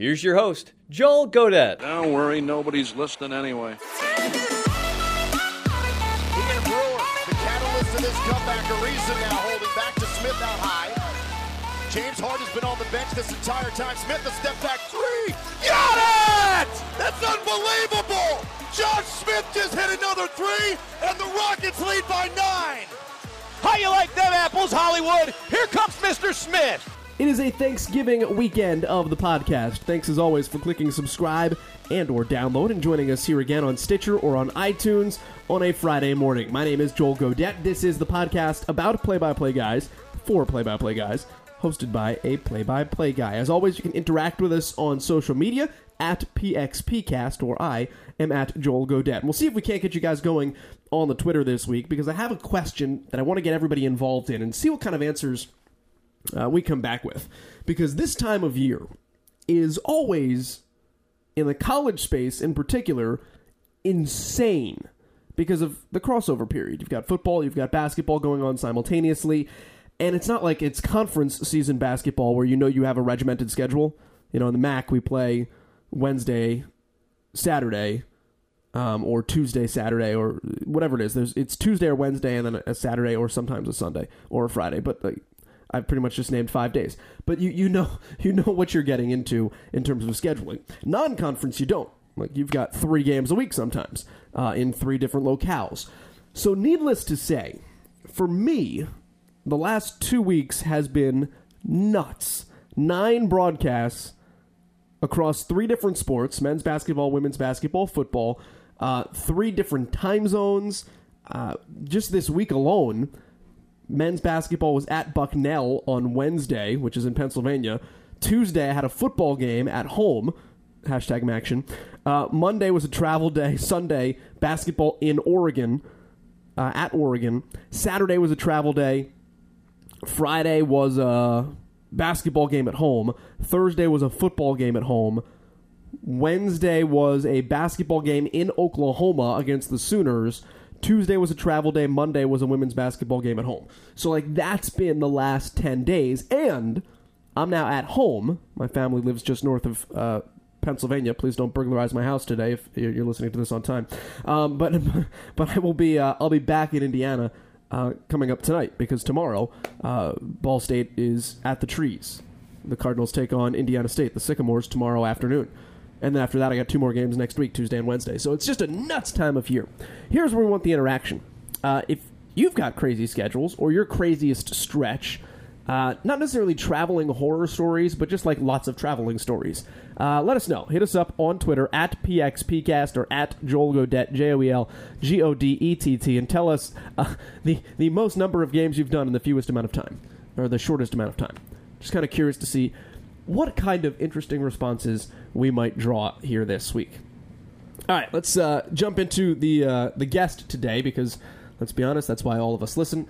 here's your host, Joel Godett. Don't worry, nobody's listening anyway. Ian Brewer, the catalyst of this comeback, a reason now holding back to Smith out high. James Harden has been on the bench this entire time. Smith, a step back three. Got it! That's unbelievable! Josh Smith just hit another three, and the Rockets lead by nine. How you like them apples, Hollywood? Here comes Mr. Smith. It is a Thanksgiving weekend of the podcast. Thanks as always for clicking subscribe and or download and joining us here again on Stitcher or on iTunes on a Friday morning. My name is Joel Godett. This is the podcast about play-by-play guys for play-by-play guys, hosted by a play-by-play guy. As always, you can interact with us on social media at PXPcast or I am at Joel Godett. We'll see if we can't get you guys going on the Twitter this week because I have a question that I want to get everybody involved in and see what kind of answers uh, we come back with. Because this time of year is always, in the college space in particular, insane because of the crossover period. You've got football, you've got basketball going on simultaneously, and it's not like it's conference season basketball where you know you have a regimented schedule. You know, in the MAC, we play Wednesday, Saturday, um, or Tuesday, Saturday, or whatever it is. There's it's Tuesday or Wednesday, and then a Saturday, or sometimes a Sunday or a Friday. But like, I've pretty much just named five days. But you you know you know what you're getting into in terms of scheduling. Non-conference, you don't. Like you've got three games a week sometimes uh, in three different locales. So needless to say, for me, the last two weeks has been nuts. Nine broadcasts across three different sports men's basketball, women's basketball, football, uh, three different time zones. Uh, just this week alone, men's basketball was at Bucknell on Wednesday, which is in Pennsylvania. Tuesday, I had a football game at home. Hashtag MACtion. Uh, Monday was a travel day. Sunday, basketball in Oregon, uh, at Oregon. Saturday was a travel day. Friday was a basketball game at home. Thursday was a football game at home. Wednesday was a basketball game in Oklahoma against the Sooners. Tuesday was a travel day. Monday was a women's basketball game at home. So, like, that's been the last 10 days. And I'm now at home. My family lives just north of uh, Pennsylvania. Please don't burglarize my house today if you're listening to this on time. Um, but but I will be uh, I'll be back in Indiana uh, coming up tonight because tomorrow uh, Ball State is at the trees. The Cardinals take on Indiana State, the Sycamores, tomorrow afternoon. And then after that, I got two more games next week, Tuesday and Wednesday. So it's just a nuts time of year. Here's where we want the interaction. Uh, if you've got crazy schedules or your craziest stretch, uh, not necessarily traveling horror stories, but just like lots of traveling stories. Uh, let us know. Hit us up on Twitter at PXPcast or at Joel Godett, J O E L G O D E T T, and tell us uh, the, the most number of games you've done in the fewest amount of time, or the shortest amount of time. Just kind of curious to see what kind of interesting responses we might draw here this week. All right, let's uh, jump into the uh, the guest today because let's be honest, that's why all of us listen.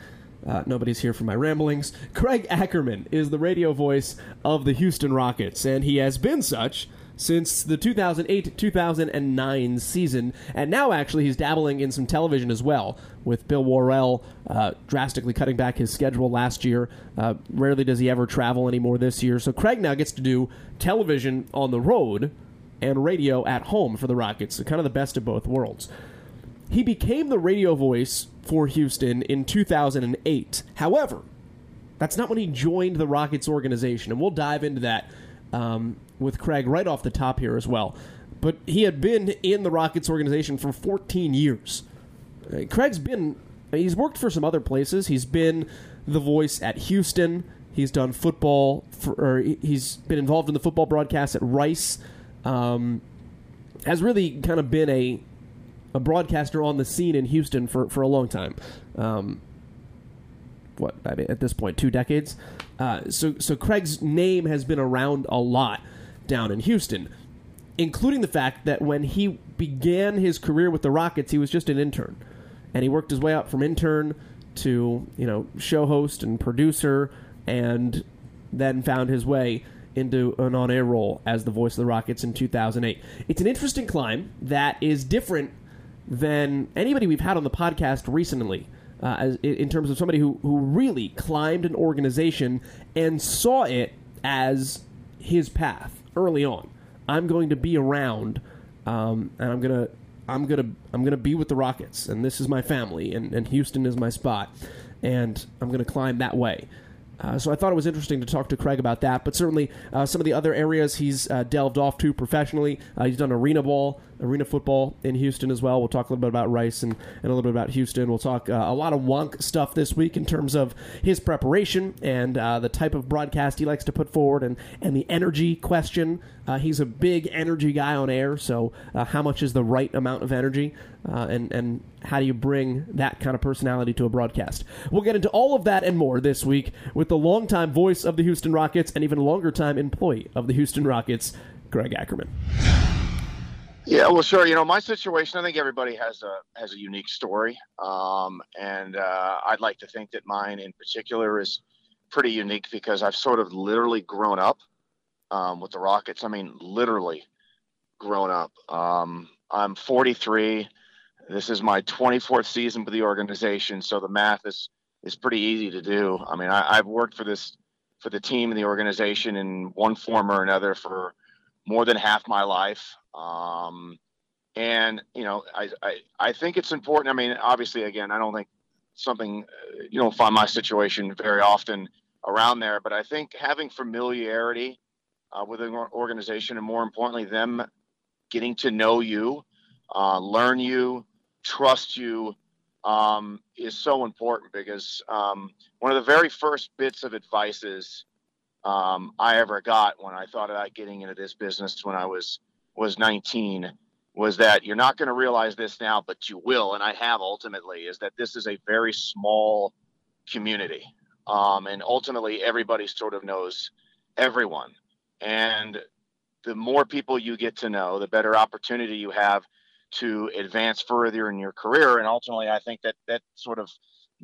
Uh, nobody's here for my ramblings. Craig Ackerman is the radio voice of the Houston Rockets, and he has been such since the 2008 2009 season. And now, actually, he's dabbling in some television as well, with Bill Worrell uh, drastically cutting back his schedule last year. Uh, rarely does he ever travel anymore this year. So, Craig now gets to do television on the road and radio at home for the Rockets. So, kind of the best of both worlds. He became the radio voice for Houston in 2008. However, that's not when he joined the Rockets organization, and we'll dive into that um, with Craig right off the top here as well. But he had been in the Rockets organization for 14 years. Uh, Craig's been, he's worked for some other places. He's been the voice at Houston. He's done football, for, or he's been involved in the football broadcast at Rice. Um, has really kind of been a a broadcaster on the scene in Houston for, for a long time. Um, what I mean, at this point, two decades. Uh, so so Craig's name has been around a lot down in Houston. including the fact that when he began his career with the Rockets, he was just an intern, and he worked his way up from intern to you know show host and producer, and then found his way into an on-air role as the voice of the Rockets in 2008. It's an interesting climb that is different than anybody we've had on the podcast recently. Uh, as, in terms of somebody who, who really climbed an organization and saw it as his path early on. I'm going to be around, um, and I'm gonna I'm gonna I'm gonna be with the Rockets, and this is my family, and, and Houston is my spot, and I'm gonna climb that way. Uh, so I thought it was interesting to talk to Craig about that, but certainly uh, some of the other areas he's uh, delved off to professionally. Uh, he's done arena ball, arena football in Houston as well. We'll talk a little bit about Rice and, and a little bit about Houston. We'll talk uh, a lot of wonk stuff this week in terms of his preparation and uh, the type of broadcast he likes to put forward and, and the energy question. he's a big energy guy on air, so how much is the right amount of energy? and, and how do you bring that kind of personality to a broadcast? We'll get into all of that and more this week with the longtime voice of the Houston Rockets and even longer time employee of the Houston Rockets, Craig Ackerman. Yeah, well, sure. You know, my situation. I think everybody has a has a unique story, um, and uh, I'd like to think that mine, in particular, is pretty unique because I've sort of literally grown up um, with the Rockets. I mean, literally grown up. Um, I'm 43. This is my 24th season with the organization, so the math is is pretty easy to do. I mean, I, have worked for this for the team and the organization in one form or another for more than half my life. Um, and you know, I, I I think it's important. I mean, obviously, again, I don't think something you don't find my situation very often around there, but I think having familiarity uh, with an organization and more importantly, them getting to know you, uh, learn you, trust you um, is so important because um, one of the very first bits of advices um, I ever got when I thought about getting into this business when I was was 19 was that you're not going to realize this now, but you will, and I have ultimately. Is that this is a very small community, um, and ultimately everybody sort of knows everyone, and the more people you get to know, the better opportunity you have to advance further in your career. And ultimately, I think that that sort of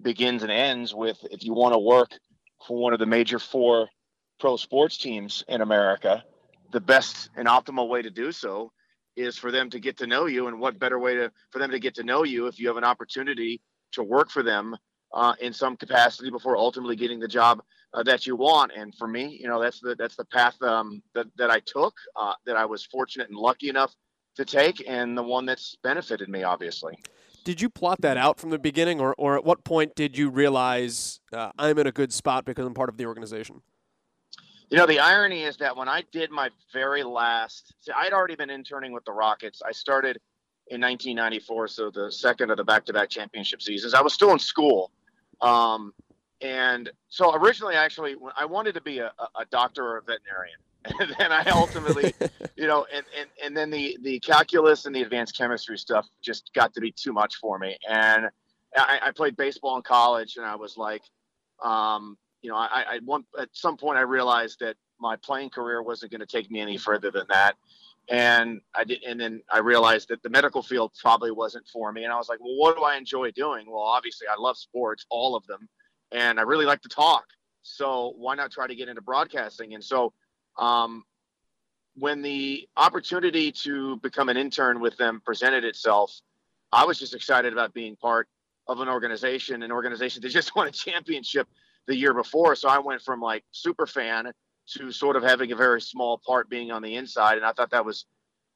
begins and ends with if you want to work for one of the major four pro sports teams in America, the best and optimal way to do so is for them to get to know you. And what better way to for them to get to know you if you have an opportunity to work for them uh, in some capacity before ultimately getting the job uh, that you want. And for me, you know, that's the that's the path um, that that I took. Uh, that I was fortunate and lucky enough to take and the one that's benefited me, obviously. Did you plot that out from the beginning, or, or at what point did you realize uh, I'm in a good spot because I'm part of the organization? You know, the irony is that when I did my very last, see, I'd already been interning with the Rockets. I started in 1994, so the second of the back-to-back championship seasons. I was still in school, um, and so originally, actually, I wanted to be a, a doctor or a veterinarian and then I ultimately, you know, and, and, and then the, the calculus and the advanced chemistry stuff just got to be too much for me. And I, I played baseball in college and I was like, um, you know, I, I one, at some point I realized that my playing career wasn't going to take me any further than that. And I did, and then I realized that the medical field probably wasn't for me. And I was like, well, what do I enjoy doing? Well, obviously I love sports, all of them. And I really like to talk. So why not try to get into broadcasting? And so um, when the opportunity to become an intern with them presented itself, I was just excited about being part of an organization, an organization that just won a championship the year before. So I went from like super fan to sort of having a very small part being on the inside, and I thought that was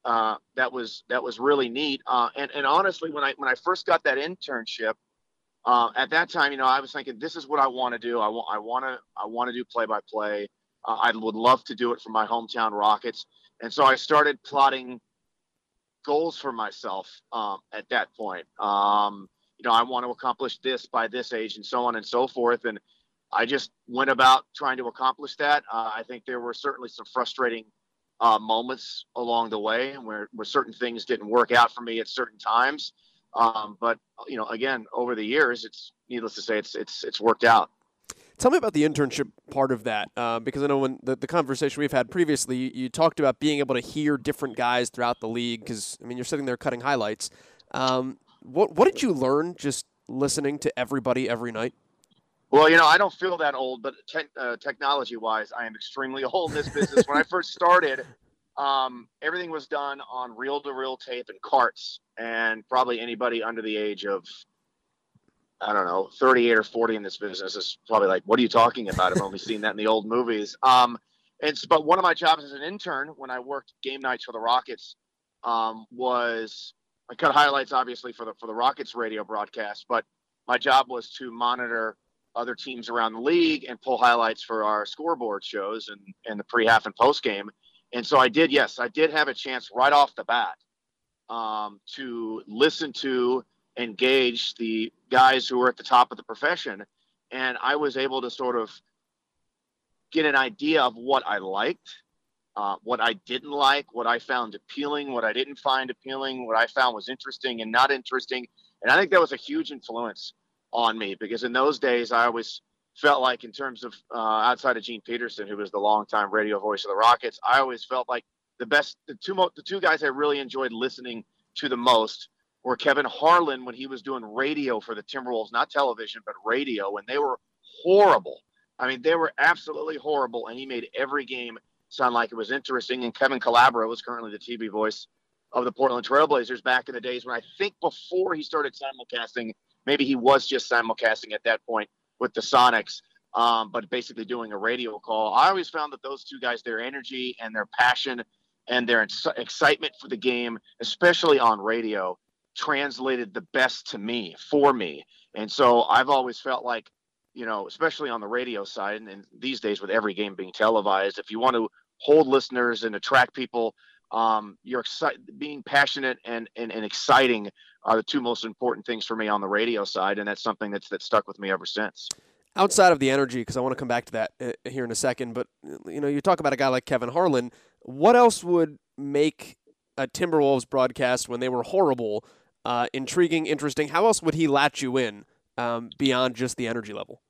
uh, that was that was really neat. Uh, and and honestly, when I when I first got that internship, uh, at that time, you know, I was thinking, this is what I want to do. I want I want to I want to do play by play. I would love to do it for my hometown Rockets. And so I started plotting goals for myself um, at that point. Um, you know, I want to accomplish this by this age and so on and so forth. And I just went about trying to accomplish that. Uh, I think there were certainly some frustrating uh, moments along the way where, where certain things didn't work out for me at certain times. Um, but you know, again, over the years, it's needless to say, it's it's it's worked out. Tell me about the internship part of that, uh, because I know when the, the conversation we've had previously, you, you, talked about being able to hear different guys throughout the league. Because I mean, you're sitting there cutting highlights. Um, what what did you learn just listening to everybody every night? Well, you know, I don't feel that old, but te- uh, technology wise, I am extremely old in this business. when I first started, um, everything was done on reel to reel tape and carts, and probably anybody under the age of I don't know, 38 or 40 in this business is probably like, what are you talking about? I've only seen that in the old movies. Um, and but one of my jobs as an intern when I worked game nights for the Rockets um, was I cut highlights obviously for the for the Rockets radio broadcast, but my job was to monitor other teams around the league and pull highlights for our scoreboard shows and, and the pre half and post game. And so I did, yes, I did have a chance right off the bat um, to listen to engage the guys who were at the top of the profession. And I was able to sort of get an idea of what I liked, uh, what I didn't like, what I found appealing, what I didn't find appealing, what I found was interesting and not interesting. And I think that was a huge influence on me because in those days I always felt like, in terms of uh, outside of Gene Peterson, who was the longtime radio voice of the Rockets, I always felt like the best, the two, mo- the two guys I really enjoyed listening to the most were Kevin Harlan when he was doing radio for the Timberwolves, not television, but radio, and they were horrible. I mean, they were absolutely horrible, and he made every game sound like it was interesting. And Kevin Calabro was currently the TV voice of the Portland Trailblazers back in the days when I think before he started simulcasting, maybe he was just simulcasting at that point with the Sonics, um, but basically doing a radio call. I always found that those two guys, their energy and their passion and their excitement for the game, especially on radio, translated the best to me for me. And so I've always felt like, you know, especially on the radio side, and, and these days with every game being televised, if you want to hold listeners and attract people, um, you're excited, being passionate and, and, and exciting are the two most important things for me on the radio side, and that's something that's that stuck with me ever since. Outside of the energy, because I want to come back to that uh, here in a second, but you know, you talk about a guy like Kevin Harlan. What else would make a Timberwolves broadcast when they were horrible uh, intriguing, interesting. How else would he latch you in um, beyond just the energy level?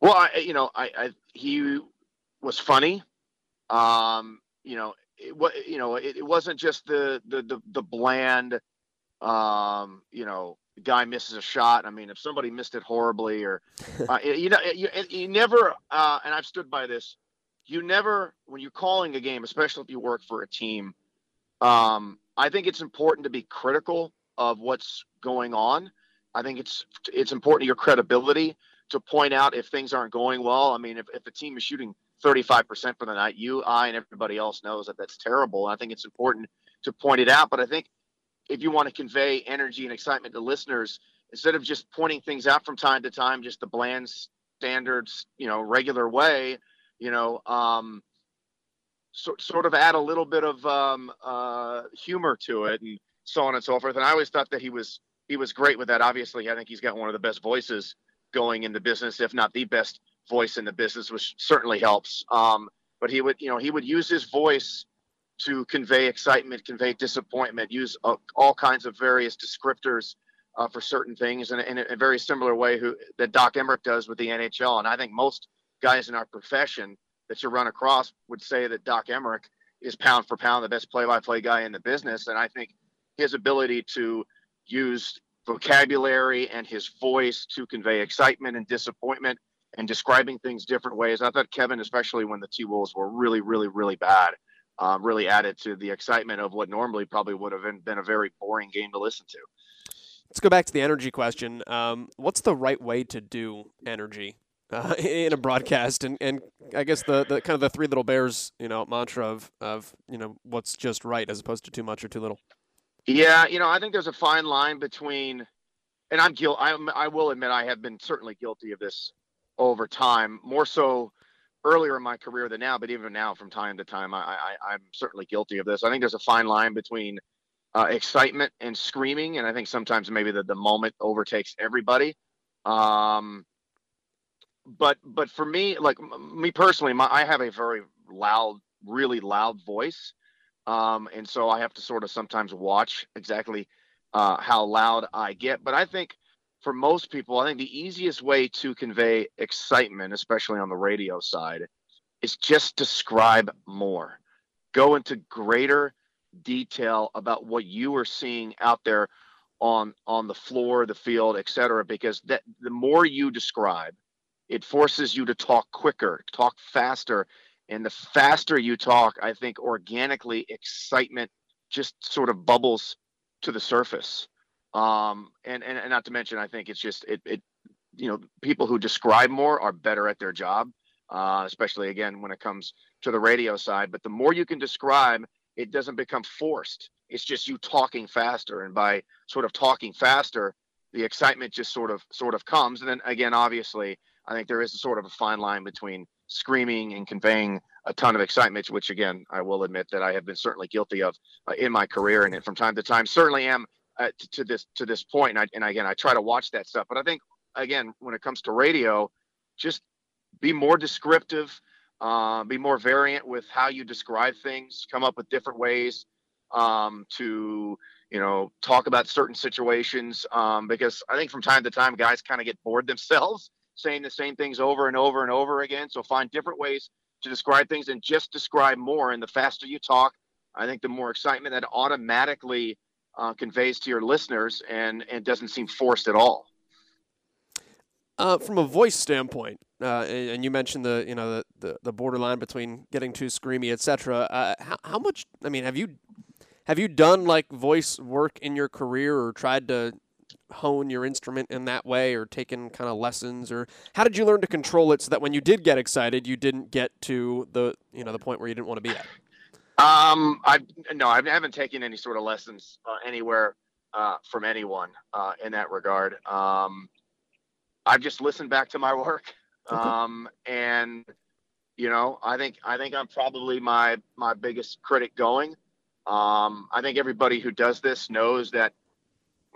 Well, I, you know, I, I he was funny. Um, you know, it, you know, it, it wasn't just the the the, the bland. Um, you know, guy misses a shot. I mean, if somebody missed it horribly, or uh, you know, you, you never. Uh, and I've stood by this. You never, when you're calling a game, especially if you work for a team. Um, I think it's important to be critical of what's going on. I think it's it's important to your credibility to point out if things aren't going well. I mean, if, if the team is shooting 35% for the night, you, I, and everybody else knows that that's terrible. I think it's important to point it out. But I think if you want to convey energy and excitement to listeners, instead of just pointing things out from time to time, just the bland standards, you know, regular way, you know, um, so, sort of add a little bit of um, uh, humor to it and so on and so forth. And I always thought that he was he was great with that. Obviously, I think he's got one of the best voices going in the business, if not the best voice in the business, which certainly helps. Um, but he would, you know, he would use his voice to convey excitement, convey disappointment, use uh, all kinds of various descriptors uh, for certain things, in, in, a, very similar way who, that Doc Emrick does with the NHL. And I think most guys in our profession that you run across would say that Doc Emrick is pound for pound the best play-by-play guy in the business. And I think his ability to use vocabulary and his voice to convey excitement and disappointment and describing things different ways. I thought Kevin, especially when the T Wolves were really, really, really bad, um, really added to the excitement of what normally probably would have been, been a very boring game to listen to. Let's go back to the energy question. Um, what's the right way to do energy uh, in a broadcast? And, and I guess the, the kind of the three little bears, you know, mantra of, of you know what's just right as opposed to too much or too little. Yeah, you know, I think there's a fine line between, and I'm guilty. I, I will admit I have been certainly guilty of this over time, more so earlier in my career than now. But even now, from time to time, I, I I'm certainly guilty of this. I think there's a fine line between uh, excitement and screaming, and I think sometimes maybe the the moment overtakes everybody. Um, but but for me, like me personally, my I have a very loud, really loud voice. Um, and so I have to sort of sometimes watch exactly uh, how loud I get. But I think for most people, I think the easiest way to convey excitement, especially on the radio side, is just describe more. Go into greater detail about what you are seeing out there on on the floor, the field, et cetera, because that the more you describe, it forces you to talk quicker, talk faster. And the faster you talk, I think organically excitement just sort of bubbles to the surface. Um, and, and, and not to mention, I think it's just, it, it, you know, people who describe more are better at their job, uh, especially again, when it comes to the radio side. But the more you can describe, it doesn't become forced. It's just you talking faster. And by sort of talking faster, the excitement just sort of, sort of comes. And then again, obviously, I think there is a sort of a fine line between screaming and conveying a ton of excitement, which again, I will admit that I have been certainly guilty of uh, in my career, and from time to time, certainly am uh, to, to, this to this point. And, I, and again, I try to watch that stuff. But I think again, when it comes to radio, just be more descriptive, uh, be more variant with how you describe things. Come up with different ways um, to you know talk about certain situations um, because I think from time to time, guys kind of get bored themselves saying the same things over and over and over again. So find different ways to describe things and just describe more. And the faster you talk, I think the more excitement that automatically uh, conveys to your listeners and, and doesn't seem forced at all. Uh, from a voice standpoint, uh, and you mentioned the you know the, the, the borderline between getting too screamy, etc. Uh, how, how much? I mean, have you have you done like voice work in your career or tried to hone your instrument in that way or taken kind of lessons or how did you learn to control it so that when you did get excited you didn't get to the you know the point where you didn't want to be at um i no i haven't taken any sort of lessons uh, anywhere uh, from anyone uh, in that regard um i've just listened back to my work okay. um and you know i think i think i'm probably my my biggest critic going um i think everybody who does this knows that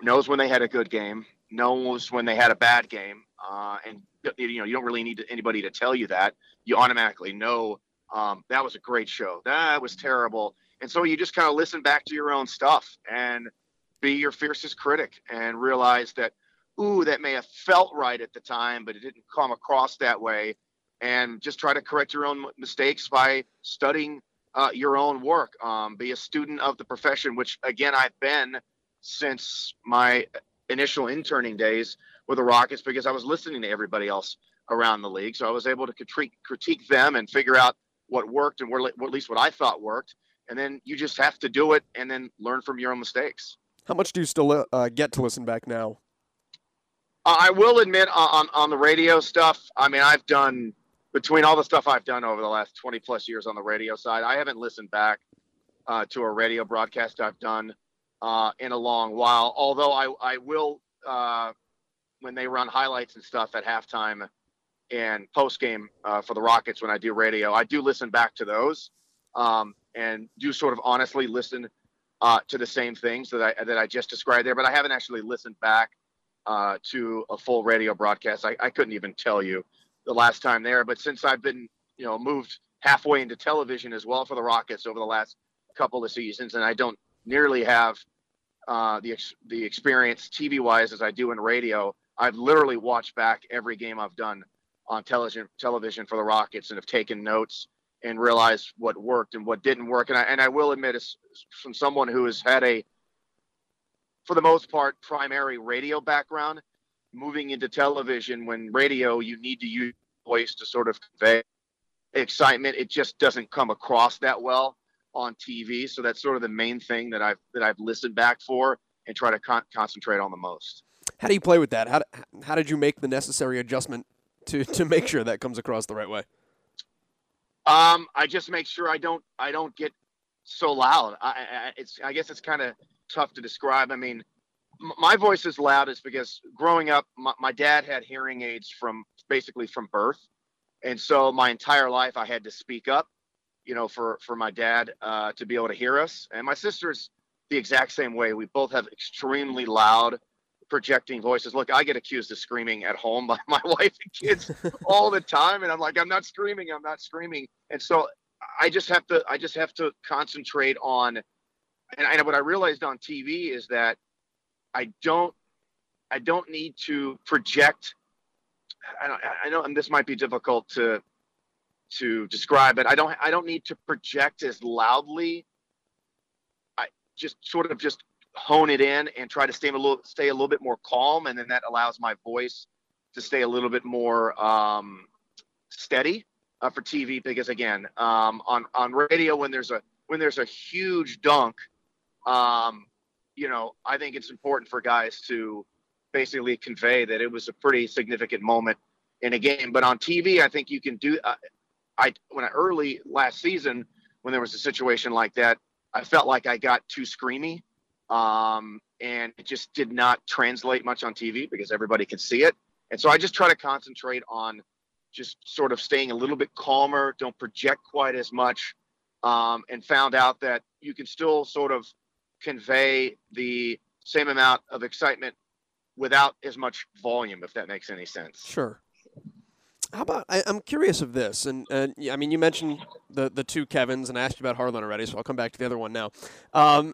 knows when they had a good game, knows when they had a bad game, uh, and you know you don't really need anybody to tell you that. You automatically know um, that was a great show. That was terrible, and so you just kind of listen back to your own stuff and be your fiercest critic and realize that ooh that may have felt right at the time, but it didn't come across that way, and just try to correct your own mistakes by studying uh, your own work. Um, be a student of the profession, which again I've been since my initial interning days with the Rockets because I was listening to everybody else around the league. So I was able to critique, critique them and figure out what worked and what, at least what I thought worked. And then you just have to do it and then learn from your own mistakes. How much do you still uh, get to listen back now? Uh, I will admit uh, on, on the radio stuff, I mean, I've done between all the stuff I've done over the last 20 plus years on the radio side, I haven't listened back uh, to a radio broadcast I've done uh, in a long while. Although I, I will, uh, when they run highlights and stuff at halftime and post game uh, for the Rockets when I do radio, I do listen back to those um, and do sort of honestly listen uh, to the same things that I that I just described there. But I haven't actually listened back uh, to a full radio broadcast. I, I couldn't even tell you the last time there. But since I've been, you know, moved halfway into television as well for the Rockets over the last couple of seasons, and I don't nearly have uh, the ex- the experience TV wise as I do in radio. I've literally watched back every game I've done on television television for the Rockets and have taken notes and realized what worked and what didn't work. And I and I will admit, it's from someone who has had a, for the most part, primary radio background, moving into television. When radio, you need to use voice to sort of convey excitement. It just doesn't come across that well on TV. So that's sort of the main thing that I've that I've listened back for and try to con- concentrate on the most. How do you play with that? How, how did you make the necessary adjustment to to make sure that comes across the right way? Um, I just make sure I don't I don't get so loud. I, I it's I guess it's kind of tough to describe. I mean, m- my voice is loud is because growing up, my, my dad had hearing aids from basically from birth, and so my entire life I had to speak up you know, for for my dad uh, to be able to hear us. And my sister's the exact same way. We both have extremely loud projecting voices. Look, I get accused of screaming at home by my wife and kids all the time, and I'm like, I'm not screaming, I'm not screaming. And so I just have to I just have to concentrate on. And, and what I realized on TV is that I don't I don't need to project. I I know, and this might be difficult to to describe it. I don't I don't need to project as loudly. I just sort of just hone it in and try to stay a little stay a little bit more calm, and then that allows my voice to stay a little bit more um, steady uh, for TV. Because again, um, on on radio when there's a when there's a huge dunk, um, you know, I think it's important for guys to basically convey that it was a pretty significant moment in a game. But on TV, I think you can do. Uh, I when I early last season when there was a situation like that, I felt like I got too screamy, um, and it just did not translate much on TV because everybody could see it. And so I just try to concentrate on just sort of staying a little bit calmer, don't project quite as much, um, and found out that you can still sort of convey the same amount of excitement without as much volume, if that makes any sense. Sure. How about I, am curious of this, and and I mean, you mentioned the the two Kevin's, and I asked you about Harlan already, so I'll come back to the other one now. Um,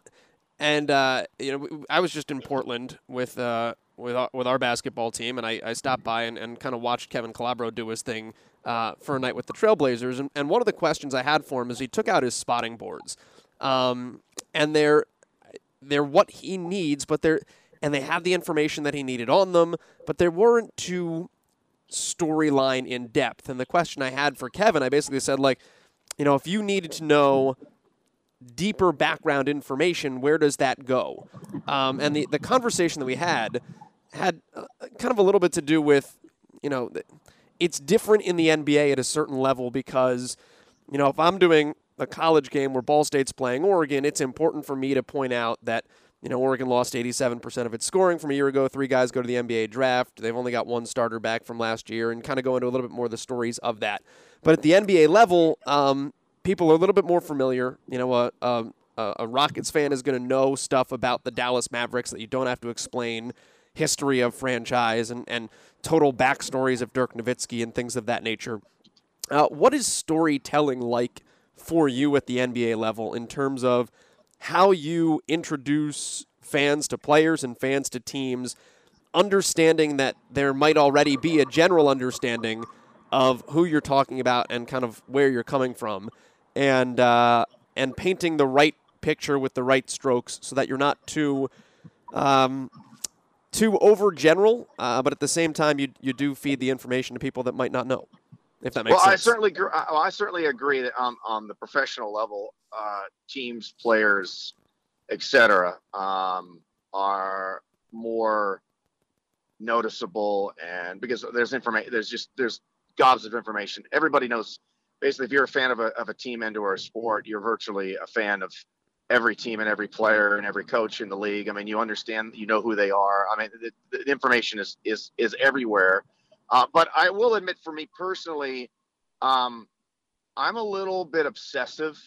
and uh, you know, I was just in Portland with uh, with our, with our basketball team, and I, I stopped by and, and kind of watched Kevin Calabro do his thing uh, for a night with the Trailblazers. And, and one of the questions I had for him is he took out his spotting boards, um, and they're they're what he needs, but they're and they have the information that he needed on them, but they weren't too storyline in depth. And the question I had for Kevin, I basically said like, you know, if you needed to know deeper background information, where does that go? Um, and the, the conversation that we had had uh, kind of a little bit to do with, you know, it's different in the NBA at a certain level because, you know, if I'm doing a college game where Ball State's playing Oregon, it's important for me to point out that, you know, Oregon lost 87% of its scoring from a year ago. Three guys go to the NBA draft. They've only got one starter back from last year and kind of go into a little bit more of the stories of that. But at the NBA level, um, people are a little bit more familiar. You know, a, a, a Rockets fan is going to know stuff about the Dallas Mavericks that you don't have to explain history of franchise and, and total backstories of Dirk Nowitzki and things of that nature. Uh, what is storytelling like for you at the NBA level in terms of how you introduce fans to players and fans to teams, understanding that there might already be a general understanding of who you're talking about and kind of where you're coming from, and uh, and painting the right picture with the right strokes so that you're not too um, too over general, uh, but at the same time you you do feed the information to people that might not know. If that makes well, sense. I certainly well, I certainly agree that on on the professional level, uh, teams, players, etc., um, are more noticeable and because there's information there's just there's gobs of information everybody knows basically, if you're a fan of a, of a team and or a sport, you're virtually a fan of every team and every player and every coach in the league. I mean, you understand, you know who they are. I mean, the, the information is is is everywhere. Uh, but I will admit, for me personally, um, I'm a little bit obsessive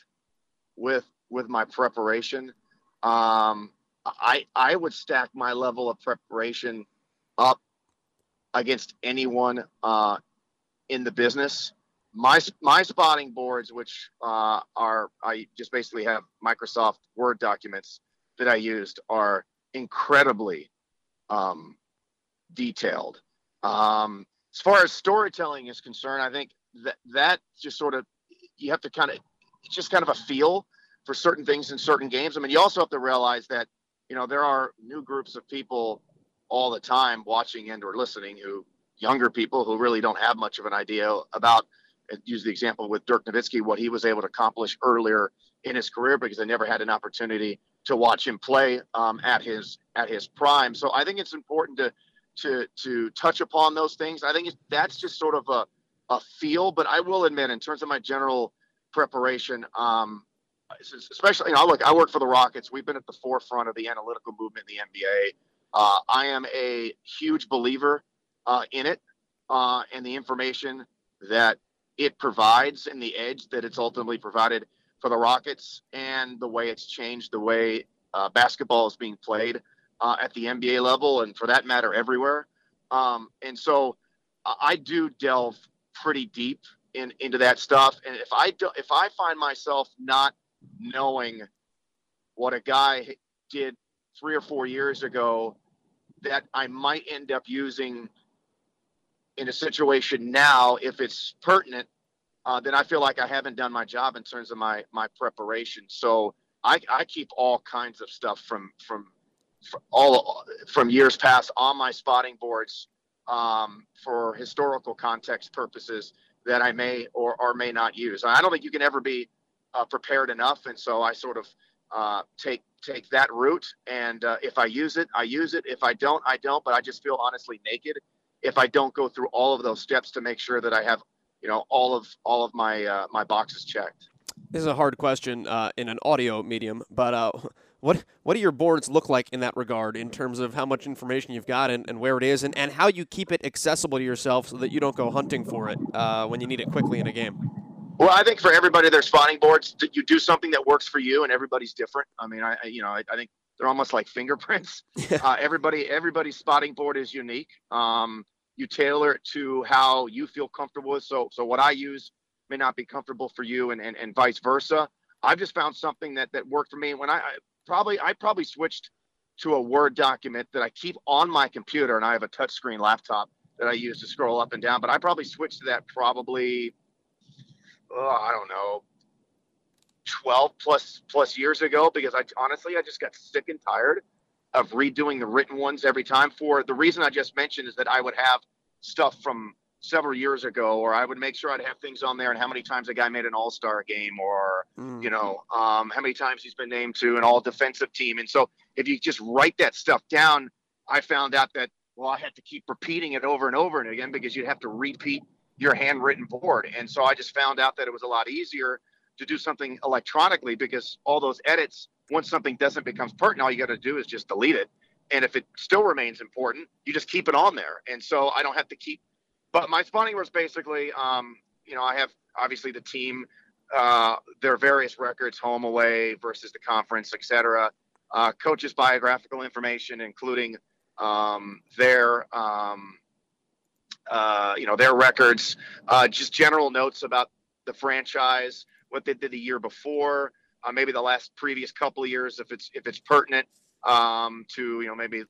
with with my preparation. Um, I I would stack my level of preparation up against anyone uh, in the business my my spotting boards, which uh, are I just basically have Microsoft Word documents that I used, are incredibly um, detailed. Um, as far as storytelling is concerned, I think that that just sort of you have to kind of it's just kind of a feel for certain things in certain games. I mean, you also have to realize that you know there are new groups of people all the time watching and or listening who younger people who really don't have much of an idea about use the example with Dirk Nowitzki, what he was able to accomplish earlier in his career because I never had an opportunity to watch him play um, at his at his prime. So I think it's important to to to touch upon those things. I think that's just sort of a a feel, but I will admit, in terms of my general preparation, um, especially you know, look, I work for the Rockets. We've been at the forefront of the analytical movement in the NBA. Uh, I am a huge believer uh, in it uh, and the information that it provides and the edge that it's ultimately provided for the Rockets and the way it's changed the way uh, basketball is being played uh, at the NBA level and for that matter everywhere. Um, and so I do delve pretty deep in, into that stuff. And if I do, if I find myself not knowing what a guy did three or four years ago that I might end up using in a situation now if it's pertinent, uh, then I feel like I haven't done my job in terms of my my preparation. So I, I keep all kinds of stuff from from, from all from years past on my spotting boards um, for historical context purposes that I may or, or may not use. I don't think you can ever be uh, prepared enough, and so I sort of uh, take take that route. And uh, if I use it, I use it. If I don't, I don't. But I just feel honestly naked if I don't go through all of those steps to make sure that I have, you know, all of all of my uh, my boxes checked. This is a hard question uh, in an audio medium, but uh, what what do your boards look like in that regard in terms of how much information you've got and, and where it is, and, and how you keep it accessible to yourself so that you don't go hunting for it uh, when you need it quickly in a game? Well, I think for everybody, there's spotting boards. You do something that works for you, and everybody's different. I mean, I, you know, I, I think they're almost like fingerprints. uh, everybody, everybody's spotting board is unique. Um, you tailor it to how you feel comfortable with. So, so what I use may not be comfortable for you, and and, and vice versa. I've just found something that that worked for me. When I, I probably, I probably switched to a Word document that I keep on my computer, and I have a touchscreen laptop that I use to scroll up and down. But I probably switched to that probably oh, I don't know, 12 plus plus years ago because I honestly I just got sick and tired of redoing the written ones every time for the reason I just mentioned is that I would have stuff from several years ago or I would make sure I'd have things on there and how many times a guy made an all-star game or mm. you know um, how many times he's been named to an all defensive team and so if you just write that stuff down I found out that well I had to keep repeating it over and over and again because you'd have to repeat your handwritten board. And so I just found out that it was a lot easier to do something electronically because all those edits, once something doesn't become pertinent, all you got to do is just delete it. And if it still remains important, you just keep it on there. And so I don't have to keep. But my spawning was basically, um, you know, I have obviously the team, uh, their various records, home, away versus the conference, etc. Uh, coaches' biographical information, including um, their um, uh, you know, their records, uh, just general notes about the franchise, what they did the year before, uh, maybe the last previous couple of years, if it's if it's pertinent um, to you know maybe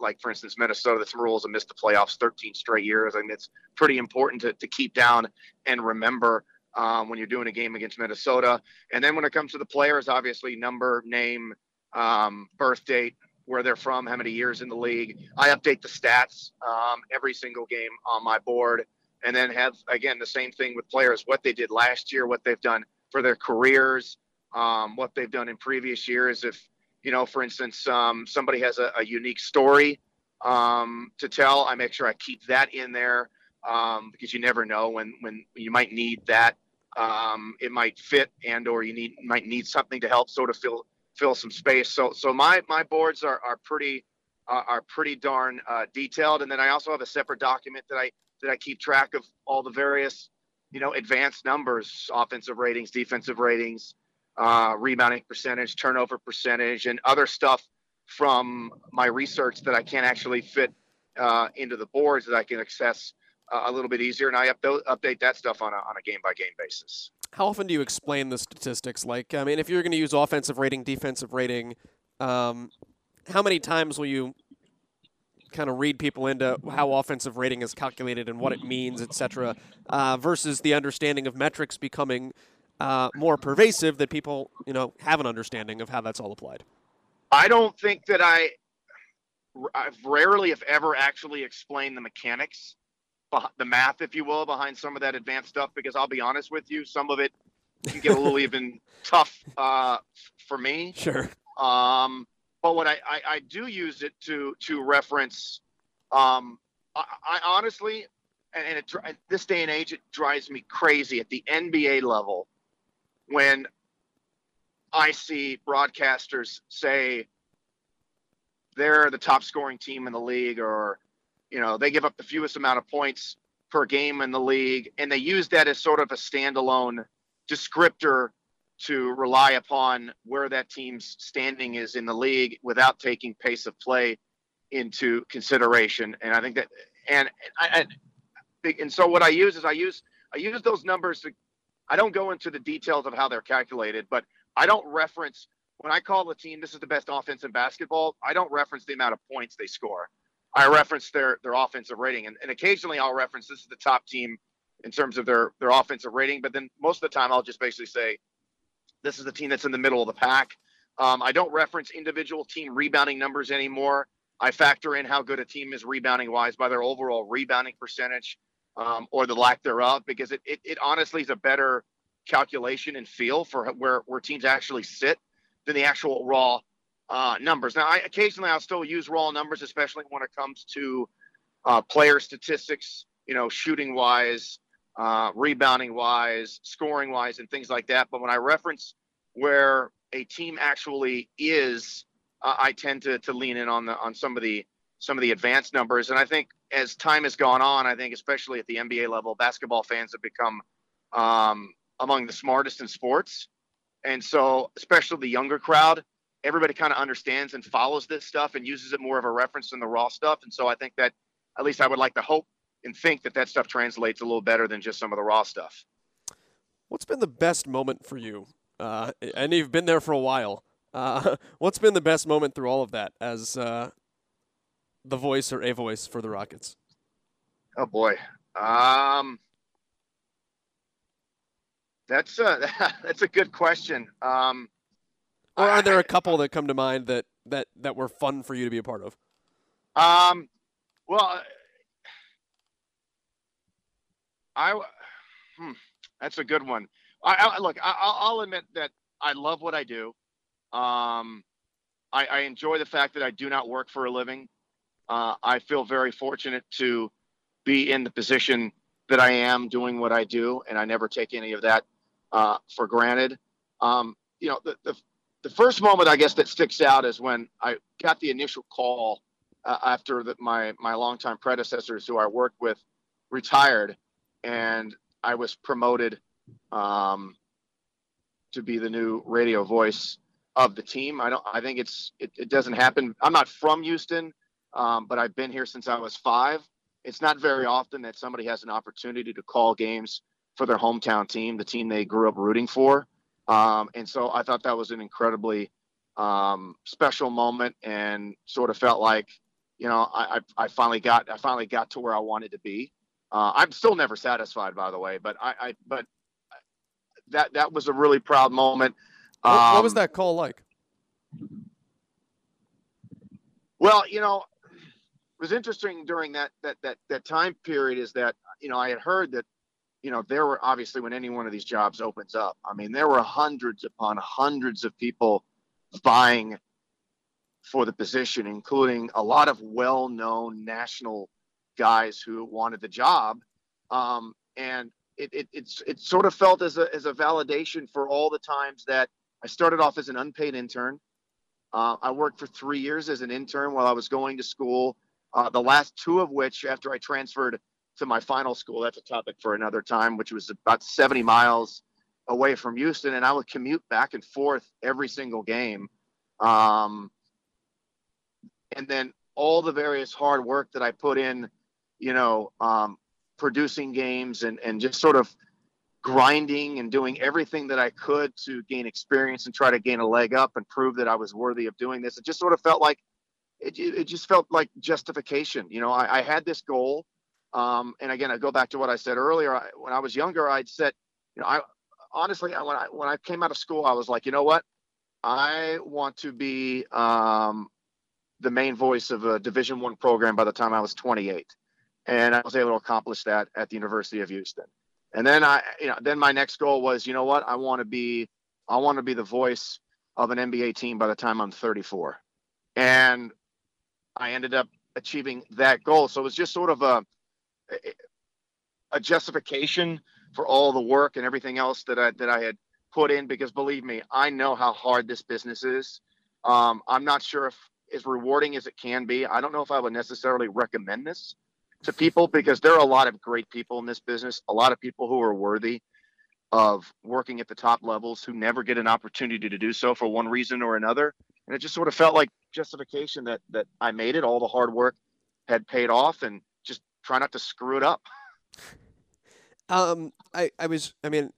like for instance Minnesota, the Timberwolves have missed the playoffs 13 straight years. I think it's pretty important to, to keep down and remember um, when you're doing a game against Minnesota. And then when it comes to the players, obviously number, name, um, birth date, where they're from, how many years in the league. I update the stats um, every single game on my board, and then have again the same thing with players: what they did last year, what they've done for their careers, um, what they've done in previous years. If you know, for instance, um, somebody has a, a unique story um, to tell, I make sure I keep that in there um, because you never know when when you might need that. Um, it might fit, and or you need might need something to help sort of fill fill some space. So so my my boards are are pretty uh, are pretty darn uh, detailed, and then I also have a separate document that I that I keep track of all the various you know advanced numbers, offensive ratings, defensive ratings, uh, rebounding percentage, turnover percentage, and other stuff from my research that I can't actually fit uh, into the boards that I can access uh, a little bit easier, and I update update that stuff on a on a game by game basis how often do you explain the statistics? Like, I mean, if you're going to use offensive rating, defensive rating, um, how many times will you kind of read people into how offensive rating is calculated and what it means, etc., uh, versus the understanding of metrics becoming uh, more pervasive that people, you know, have an understanding of how that's all applied? I don't think that I, I've rarely, if ever, actually explained the mechanics the math, if you will, behind some of that advanced stuff. Because I'll be honest with you, some of it can get a little even tough uh, for me. Sure. Um, but what I, I, I, do use it to to reference, um, I, I honestly, and, and it, at this day and age, it drives me crazy at the NBA level when I see broadcasters say they're the top scoring team in the league or you know, they give up the fewest amount of points per game in the league, and they use that as sort of a standalone descriptor to rely upon where that team's standing is in the league without taking pace of play into consideration. And I think that, and I, and so what I use is I use I use those numbers to. I don't go into the details of how they're calculated, but I don't reference when I call a team this is the best offense in basketball. I don't reference the amount of points they score. I reference their their offensive rating, and, and occasionally I'll reference this is the top team in terms of their their offensive rating. But then most of the time I'll just basically say this is the team that's in the middle of the pack. Um, I don't reference individual team rebounding numbers anymore. I factor in how good a team is rebounding wise by their overall rebounding percentage um, or the lack thereof, because it, it, it honestly is a better calculation and feel for where, where teams actually sit than the actual raw uh, numbers. Now, I occasionally I'll still use raw numbers, especially when it comes to uh, player statistics, you know, shooting wise, uh, rebounding wise, scoring wise, and things like that. But when I reference where a team actually is, uh, I tend to, to lean in on the on some of the some of the advanced numbers. And I think as time has gone on, I think especially at the NBA level, basketball fans have become um, among the smartest in sports. And so, especially the younger crowd, everybody kind of understands and follows this stuff and uses it more of a reference than the raw stuff. And so, I think that at least I would like to hope and think that that stuff translates a little better than just some of the raw stuff. What's been the best moment for you? Uh, and you've been there for a while. Uh, what's been the best moment through all of that as uh, the voice or a voice for the Rockets? Oh boy, um, that's a that's a good question. Um, or are there a couple that come to mind that that that were fun for you to be a part of? Um, well, I hmm, that's a good one. I, I look. I, will admit that I love what I do. Um, I, I, enjoy the fact that I do not work for a living. Uh, I feel very fortunate to be in the position that I am doing what I do, and I never take any of that uh, for granted. Um, you know, the, the, the first moment I guess that sticks out is when I got the initial call uh, after the, my my longtime predecessors who I worked with retired, and I was promoted um, to be the new radio voice of the team. I don't. I think it's it, it doesn't happen. I'm not from Houston, um, but I've been here since I was five. It's not very often that somebody has an opportunity to call games for their hometown team, the team they grew up rooting for. Um, and so I thought that was an incredibly um, special moment, and sort of felt like, you know, I, I, I finally got I finally got to where I wanted to be. Uh, I'm still never satisfied, by the way, but I, I but that that was a really proud moment. What, um, what was um, that call like? Well, you know, it was interesting during that that that that time period is that you know I had heard that you know there were obviously when any one of these jobs opens up, I mean there were hundreds upon hundreds of people vying for the position, including a lot of well-known national guys who wanted the job. Um, and it, it, it's it sort of felt as a, as a validation for all the times that I started off as an unpaid intern. Uh, I worked for three years as an intern while I was going to school. Uh, the last two of which, after I transferred to my final school, that's a topic for another time, which was about 70 miles away from Houston, and I would commute back and forth every single game. Um, and then all the various hard work that I put in, you know, um, producing games and, and just sort of grinding and doing everything that I could to gain experience and try to gain a leg up and prove that I was worthy of doing this. It just sort of felt like it, it just felt like justification. You know, I, I had this goal. Um, and again, I go back to what I said earlier. I, when I was younger, I'd set, you know, I honestly, when I, when I came out of school, I was like, you know what? I want to be um, the main voice of a division one program by the time I was 28 and I was able to accomplish that at the University of Houston. And then I, you know, then my next goal was, you know what, I want to be, I want to be the voice of an NBA team by the time I'm 34, and I ended up achieving that goal. So it was just sort of a, a justification for all the work and everything else that I that I had put in. Because believe me, I know how hard this business is. Um, I'm not sure if as rewarding as it can be. I don't know if I would necessarily recommend this to people because there are a lot of great people in this business, a lot of people who are worthy of working at the top levels who never get an opportunity to do so for one reason or another. And it just sort of felt like justification that that I made it, all the hard work had paid off and just try not to screw it up. Um I I was I mean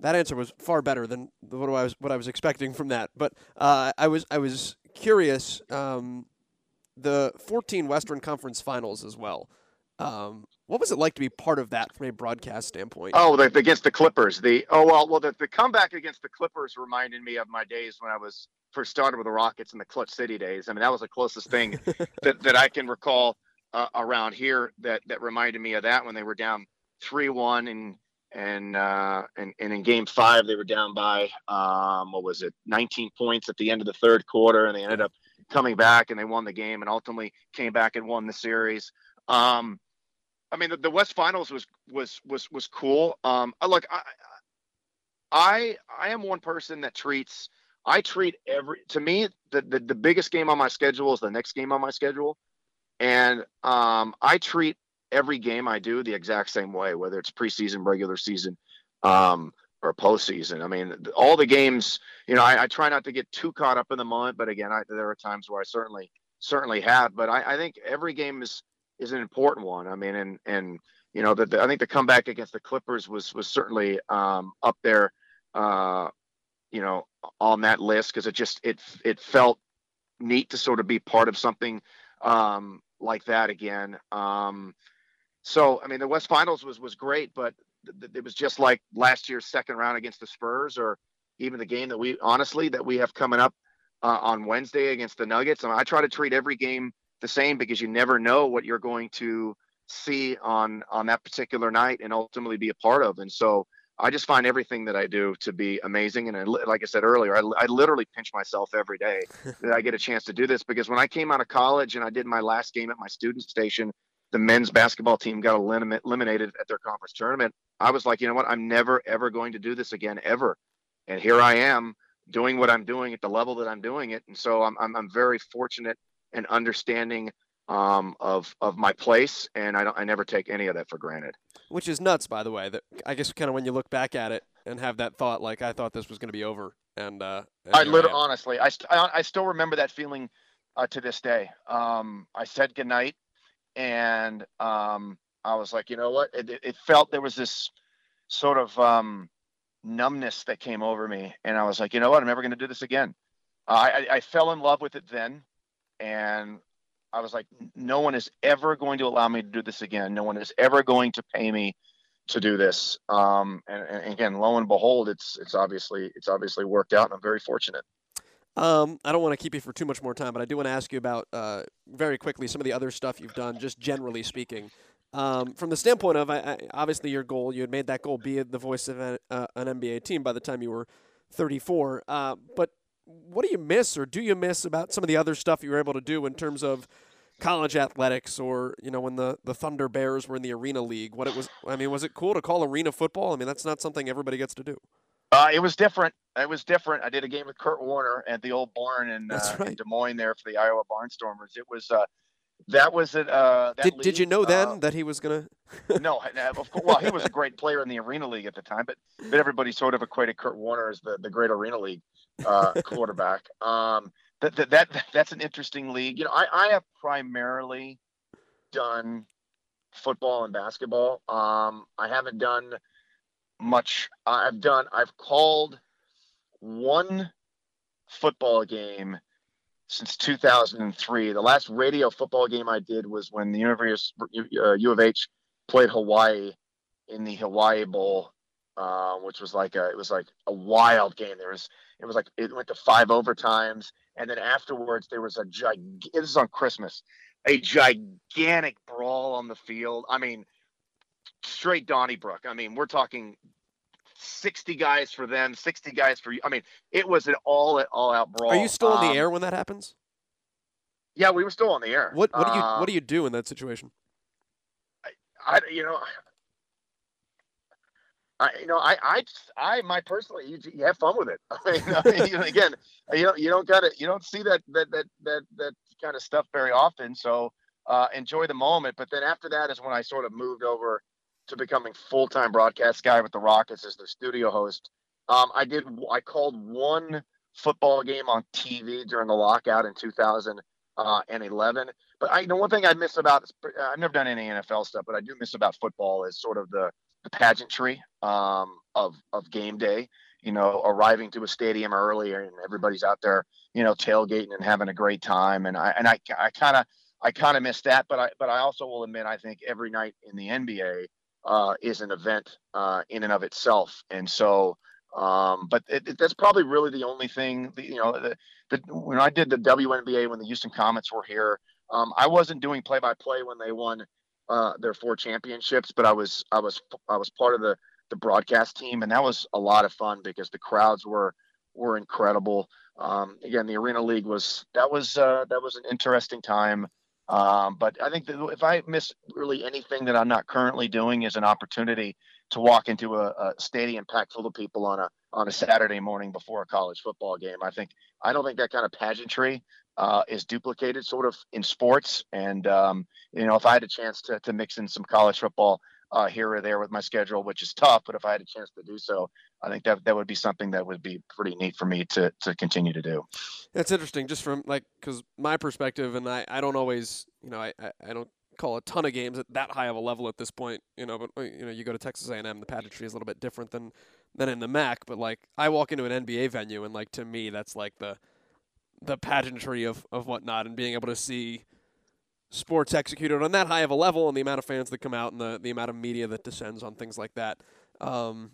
that answer was far better than what I was what I was expecting from that. But uh, I was I was curious um, the 14 Western Conference Finals as well. Um, what was it like to be part of that from a broadcast standpoint? Oh, the, against the Clippers. The oh well, well the, the comeback against the Clippers reminded me of my days when I was first started with the Rockets in the Clutch City days. I mean, that was the closest thing that, that I can recall uh, around here that that reminded me of that when they were down three one and and uh, and and in Game Five they were down by um, what was it, 19 points at the end of the third quarter, and they ended up coming back and they won the game and ultimately came back and won the series. Um, I mean, the, the West Finals was was was was cool. Um, look, I, I I am one person that treats I treat every to me the, the the biggest game on my schedule is the next game on my schedule, and um, I treat every game I do the exact same way, whether it's preseason, regular season, um, or postseason. I mean, all the games. You know, I, I, try not to get too caught up in the moment, but again, I, there are times where I certainly certainly have. But I, I think every game is is an important one. I mean, and and you know, the, the, I think the comeback against the Clippers was was certainly um, up there, uh, you know, on that list because it just it it felt neat to sort of be part of something um, like that again. Um, so I mean, the West Finals was was great, but it was just like last year's second round against the Spurs, or even the game that we honestly that we have coming up uh, on Wednesday against the Nuggets. I, mean, I try to treat every game the same because you never know what you're going to see on on that particular night and ultimately be a part of. And so I just find everything that I do to be amazing. And I, like I said earlier, I, I literally pinch myself every day that I get a chance to do this because when I came out of college and I did my last game at my student station, the men's basketball team got eliminated at their conference tournament. I was like, you know what? I'm never ever going to do this again ever. And here I am doing what I'm doing at the level that I'm doing it. And so I'm I'm, I'm very fortunate and understanding um, of of my place, and I don't I never take any of that for granted. Which is nuts, by the way. That I guess kind of when you look back at it and have that thought, like I thought this was going to be over, and, uh, and I literally, honestly, I, st- I, I still remember that feeling uh, to this day. Um, I said goodnight, and um, I was like, you know what? It, it felt there was this sort of um, numbness that came over me, and I was like, you know what? I'm never going to do this again. Uh, I, I fell in love with it then and I was like, no one is ever going to allow me to do this again. No one is ever going to pay me to do this. Um, and, and, again, lo and behold, it's it's obviously it's obviously worked out, and I'm very fortunate. Um, I don't want to keep you for too much more time, but I do want to ask you about uh, very quickly some of the other stuff you've done, just generally speaking. Um, from the standpoint of I, I, obviously your goal, you had made that goal be the voice of a, uh, an NBA team by the time you were 34. Uh, but what do you miss or do you miss about some of the other stuff you were able to do in terms of college athletics or you know when the the Thunder Bears were in the Arena League? What it was I mean was it cool to call arena football? I mean that's not something everybody gets to do. Uh, it was different. It was different. I did a game with Kurt Warner at the old barn in, uh, right. in Des Moines there for the Iowa Barnstormers. It was uh, that was it. Uh, did, league, did you know then uh, that he was gonna? no, of course, well, he was a great player in the Arena League at the time, but but everybody sort of equated Kurt Warner as the, the great Arena League uh, quarterback. Um, that, that that that's an interesting league. You know, I I have primarily done football and basketball. Um, I haven't done much. I've done. I've called one football game since 2003. The last radio football game I did was when the University of, U of H played Hawaii in the Hawaii Bowl, uh, which was like a it was like a wild game. There was it was like it went to five overtimes, and then afterwards there was a gig. This is on Christmas, a gigantic brawl on the field. I mean, straight Donnybrook. I mean, we're talking 60 guys for them, 60 guys for you. I mean, it was an all at all out brawl. Are you still in the um, air when that happens? Yeah, we were still on the air. What what do you Uh, what do you do in that situation? I, you know, I, you know, I, I, I, my personally, you, you have fun with it. I mean, I mean you know, again, you don't, you don't got to, you don't see that, that, that, that, that kind of stuff very often. So uh, enjoy the moment. But then after that is when I sort of moved over to becoming full time broadcast guy with the Rockets as their studio host. Um, I did, I called one football game on TV during the lockout in 2011. But I you know one thing I miss about I've never done any NFL stuff, but I do miss about football is sort of the, the pageantry um, of of game day. you know, arriving to a stadium early and everybody's out there, you know, tailgating and having a great time. And I and I I kind of I kind of miss that, but I but I also will admit I think every night in the NBA uh, is an event uh, in and of itself, and so. Um, but it, it, that's probably really the only thing. You know, when I did the WNBA when the Houston Comets were here, um, I wasn't doing play-by-play when they won uh, their four championships, but I was I was I was part of the the broadcast team, and that was a lot of fun because the crowds were were incredible. Um, again, the Arena League was that was uh, that was an interesting time. Um, but I think that if I miss really anything that I'm not currently doing is an opportunity to walk into a, a, stadium packed full of people on a on a Saturday morning before a college football game. I think I don't think that kind of pageantry uh, is duplicated sort of in sports. And um, you know, if I had a chance to to mix in some college football uh, here or there with my schedule, which is tough, but if I had a chance to do so, I think that that would be something that would be pretty neat for me to to continue to do. That's interesting, just from like because my perspective, and I I don't always you know I I don't call a ton of games at that high of a level at this point, you know. But you know, you go to Texas A&M, the pageantry is a little bit different than than in the MAC. But like, I walk into an NBA venue, and like to me, that's like the the pageantry of of whatnot, and being able to see sports executed on that high of a level, and the amount of fans that come out, and the the amount of media that descends on things like that. Um,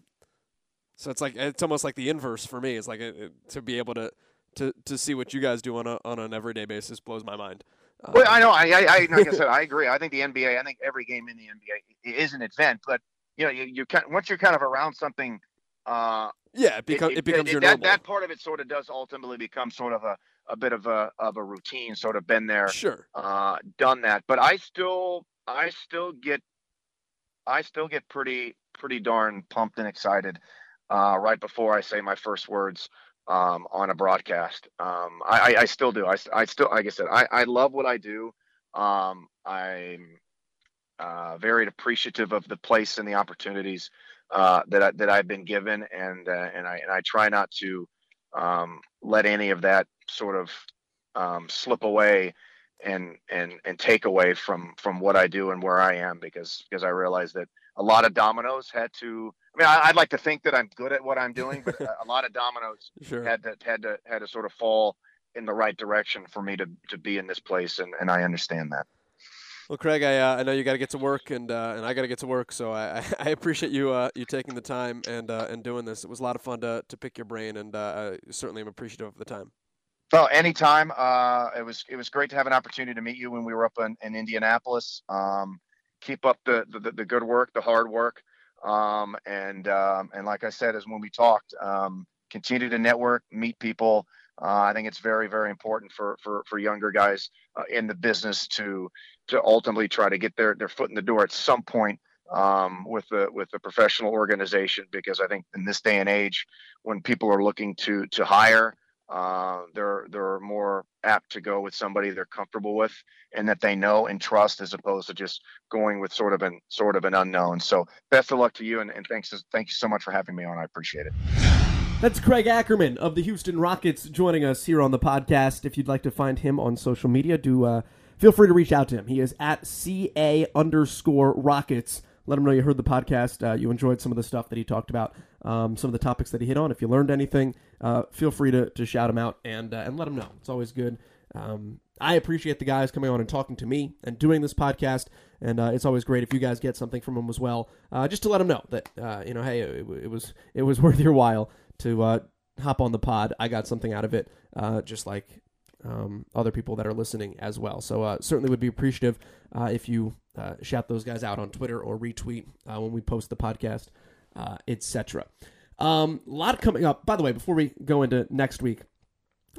so it's like it's almost like the inverse for me. It's like it, it, to be able to to to see what you guys do on a on an everyday basis blows my mind. Well, I know. I, I, I like I said, I agree. I think the NBA. I think every game in the NBA is an event, but you know, you, you kind once you're kind of around something. Uh, yeah, it, becomes it, it becomes your that, normal. that part of it sort of does ultimately become sort of a, a bit of a of a routine. Sort of been there, sure, uh, done that. But I still, I still get, I still get pretty pretty darn pumped and excited uh, right before I say my first words um, on a broadcast. Um, I, I, still do. I, I still, like I said, I, I love what I do. Um, I'm uh, very appreciative of the place and the opportunities uh, that I, that I've been given, and uh, and I and I try not to um, let any of that sort of um, slip away and and and take away from from what I do and where I am because because I realize that a lot of dominoes had to I mean, I, would like to think that I'm good at what I'm doing, but a lot of dominoes sure. had to had to had to sort of fall in the right direction for me to to be in this place, and, and I understand that. Well, Craig, I, uh, I know you got to get to work, and uh, and I got to get to work, so I, I appreciate you uh, you taking the time and uh, and doing this. It was a lot of fun to to pick your brain, and uh, I certainly am appreciative of the time. Well, anytime. Uh, it was it was great to have an opportunity to meet you when we were up in, in Indianapolis. Um, keep up the, the the good work, the hard work. Um, and um, and like I said, as when we talked, um, continue to network, meet people. Uh, I think it's very very important for for for younger guys uh, in the business to to ultimately try to get their their foot in the door at some point um, with the with the professional organization because I think in this day and age, when people are looking to to hire uh, they're they're more apt to go with somebody they're comfortable with and that they know and trust as opposed to just going with sort of an sort of an unknown. So best of luck to you and, and thanks thank you so much for having me on. I appreciate it. That's Craig Ackerman of the Houston Rockets joining us here on the podcast. If you'd like to find him on social media, do uh, feel free to reach out to him. He is at ca underscore rockets. Let him know you heard the podcast. Uh, you enjoyed some of the stuff that he talked about, um, some of the topics that he hit on. If you learned anything, uh, feel free to, to shout him out and uh, and let him know. It's always good. Um, I appreciate the guys coming on and talking to me and doing this podcast, and uh, it's always great if you guys get something from them as well. Uh, just to let them know that uh, you know, hey, it, it, was it was worth your while to hop on the pod. I got something out of it, just like um, other people that are listening as well. So uh, certainly would be appreciative uh, if you uh, shout those guys out on Twitter or retweet when we post the podcast, etc. Um, a lot coming up. By the way, before we go into next week,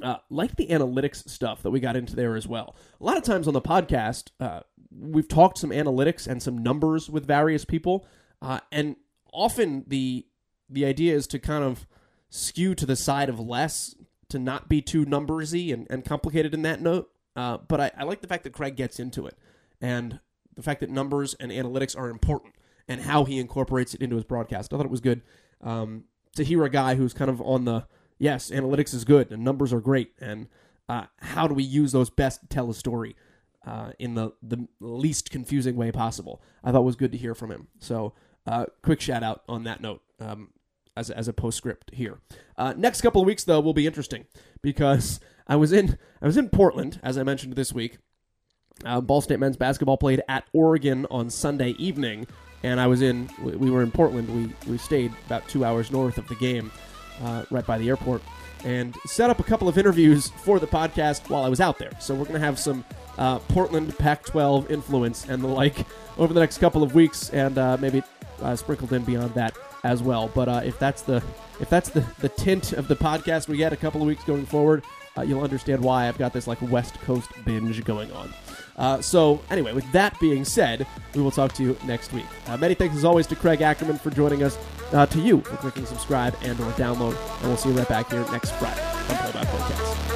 uh, like the analytics stuff that we got into there as well. A lot of times on the podcast, uh, we've talked some analytics and some numbers with various people, uh, and often the the idea is to kind of skew to the side of less, to not be too numbersy and, and complicated in that note. Uh, but I, I like the fact that Craig gets into it, and the fact that numbers and analytics are important, and how he incorporates it into his broadcast. I thought it was good. Um, to hear a guy who's kind of on the yes, analytics is good and numbers are great, and uh, how do we use those best to tell a story uh, in the the least confusing way possible? I thought was good to hear from him. So, uh, quick shout out on that note. Um, as as a postscript here. Uh, next couple of weeks though will be interesting because I was in I was in Portland as I mentioned this week. Uh, Ball State men's basketball played at Oregon on Sunday evening, and I was in. We we were in Portland. We we stayed about two hours north of the game, uh, right by the airport, and set up a couple of interviews for the podcast while I was out there. So we're gonna have some uh, Portland Pac-12 influence and the like over the next couple of weeks, and uh, maybe uh, sprinkled in beyond that as well. But uh, if that's the if that's the the tint of the podcast we get a couple of weeks going forward, uh, you'll understand why I've got this like West Coast binge going on. Uh, so anyway, with that being said, we will talk to you next week. Uh, many thanks as always to Craig Ackerman for joining us, uh, to you for clicking subscribe and or download, and we'll see you right back here next Friday on Play by Podcast.